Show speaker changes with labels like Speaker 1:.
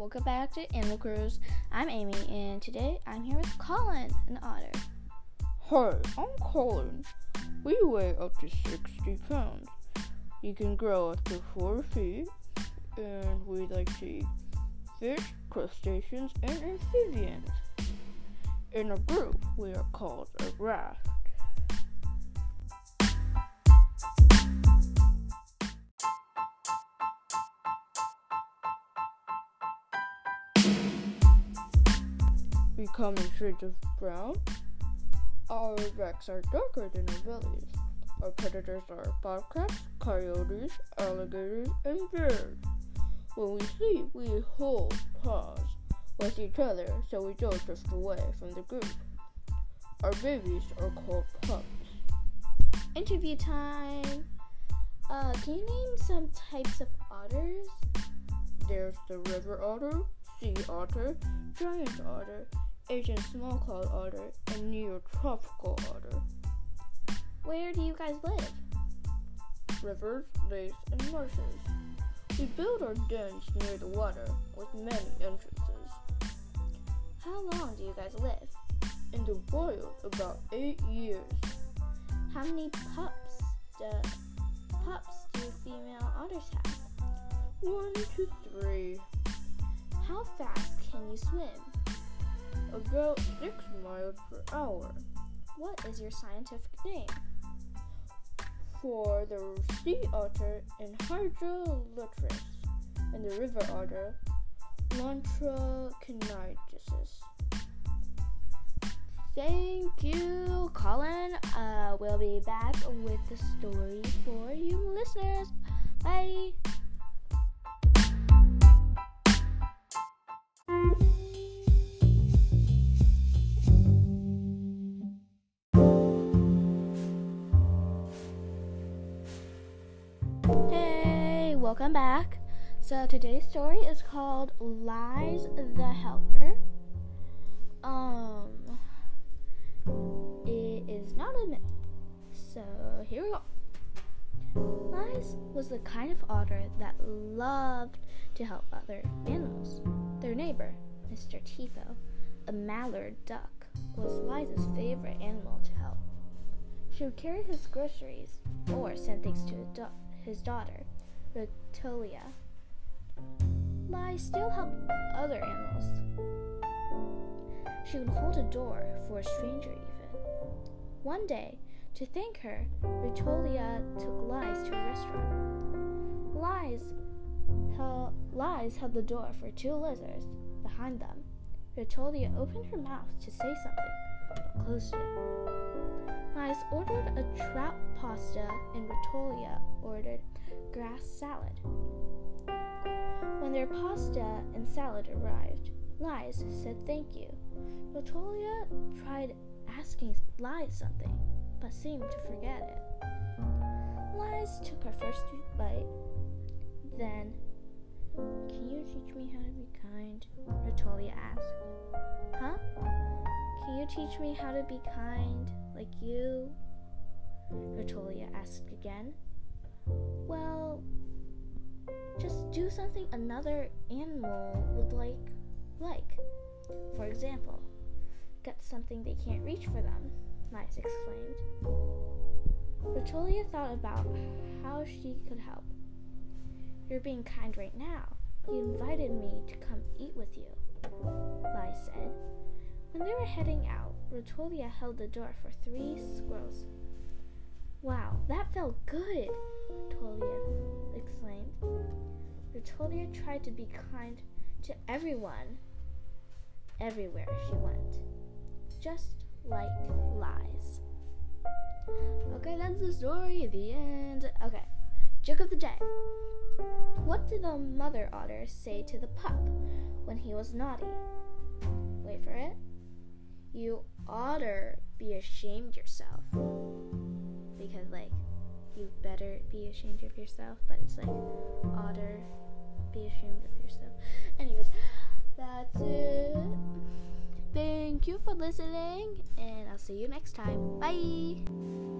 Speaker 1: welcome back to Animal Cruise. I'm Amy, and today I'm here with Callen, an otter.
Speaker 2: Hi, I'm Callen. We weigh up to 60 pounds. You can grow up to 4 feet, and we like to eat fish, crustaceans, and amphibians. In a group, we are called a raft. We come in shades of brown. Our backs are darker than our bellies. Our predators are bobcats, coyotes, alligators, and bears. When we sleep, we hold paws with each other so we don't drift away from the group. Our babies are called pups.
Speaker 1: Interview time. Uh, can you name some types of otters?
Speaker 2: There's the river otter, sea otter, giant otter, Asian small-clawed otter, and neotropical otter.
Speaker 1: Where do you guys live?
Speaker 2: Rivers, lakes, and marshes. We build our dens near the water with many entrances.
Speaker 1: How long do you guys live?
Speaker 2: In the wild, about eight years.
Speaker 1: How many pups do pups do female otters have?
Speaker 2: One to three.
Speaker 1: How fast can you swim?
Speaker 2: About six miles per hour.
Speaker 1: What is your scientific name?
Speaker 2: For the sea otter Enhydra lutris and the river otter, Lontra canadensis.
Speaker 1: Thank you, Callen. Uh, we'll be back with the story for you listeners. Bye. Welcome back. So today's story is called Lies the Helper. Um, it is not a myth. So here we go. Lies was the kind of otter that loved to help other animals. Their neighbor, Mr. Tifo, a mallard duck, was Liza's favorite animal to help. She would carry his groceries or send things to his daughter, Rotolia. Lies still helped other animals. She would hold a door for a stranger, even. One day, to thank her, Rotolia took Lies to a restaurant. Lies held, Lies held the door for two lizards behind them. Rotolia opened her mouth to say something, but closed it. Lies ordered a trout pasta, and Rotolia ordered grass salad. When their pasta and salad arrived, Lies said thank you. Rotolia tried asking Lies something, but seemed to forget it. Lies took her first bite. Then, can you teach me how to be kind? Rotolia asked. Huh? Can you teach me how to be kind, like you? Rotolia asked again. Well, just do something another animal would like like. For example, get something they can't reach for them, Mice exclaimed. Rotolia thought about how she could help. You're being kind right now. You invited me to come eat with you, Lies said. When they were heading out, Rotolia held the door for three squirrels. Wow, that felt good, Rotolia exclaimed. Rotolia tried to be kind to everyone, everywhere she went, just like lies. Okay, that's the story the end. Okay, joke of the day. What did the mother otter say to the pup when he was naughty? Wait for it. You oughter be ashamed yourself. Because, like, you better be ashamed of yourself, but it's like, oughter be ashamed of yourself. Anyways, that's it. Thank you for listening, and I'll see you next time. Bye.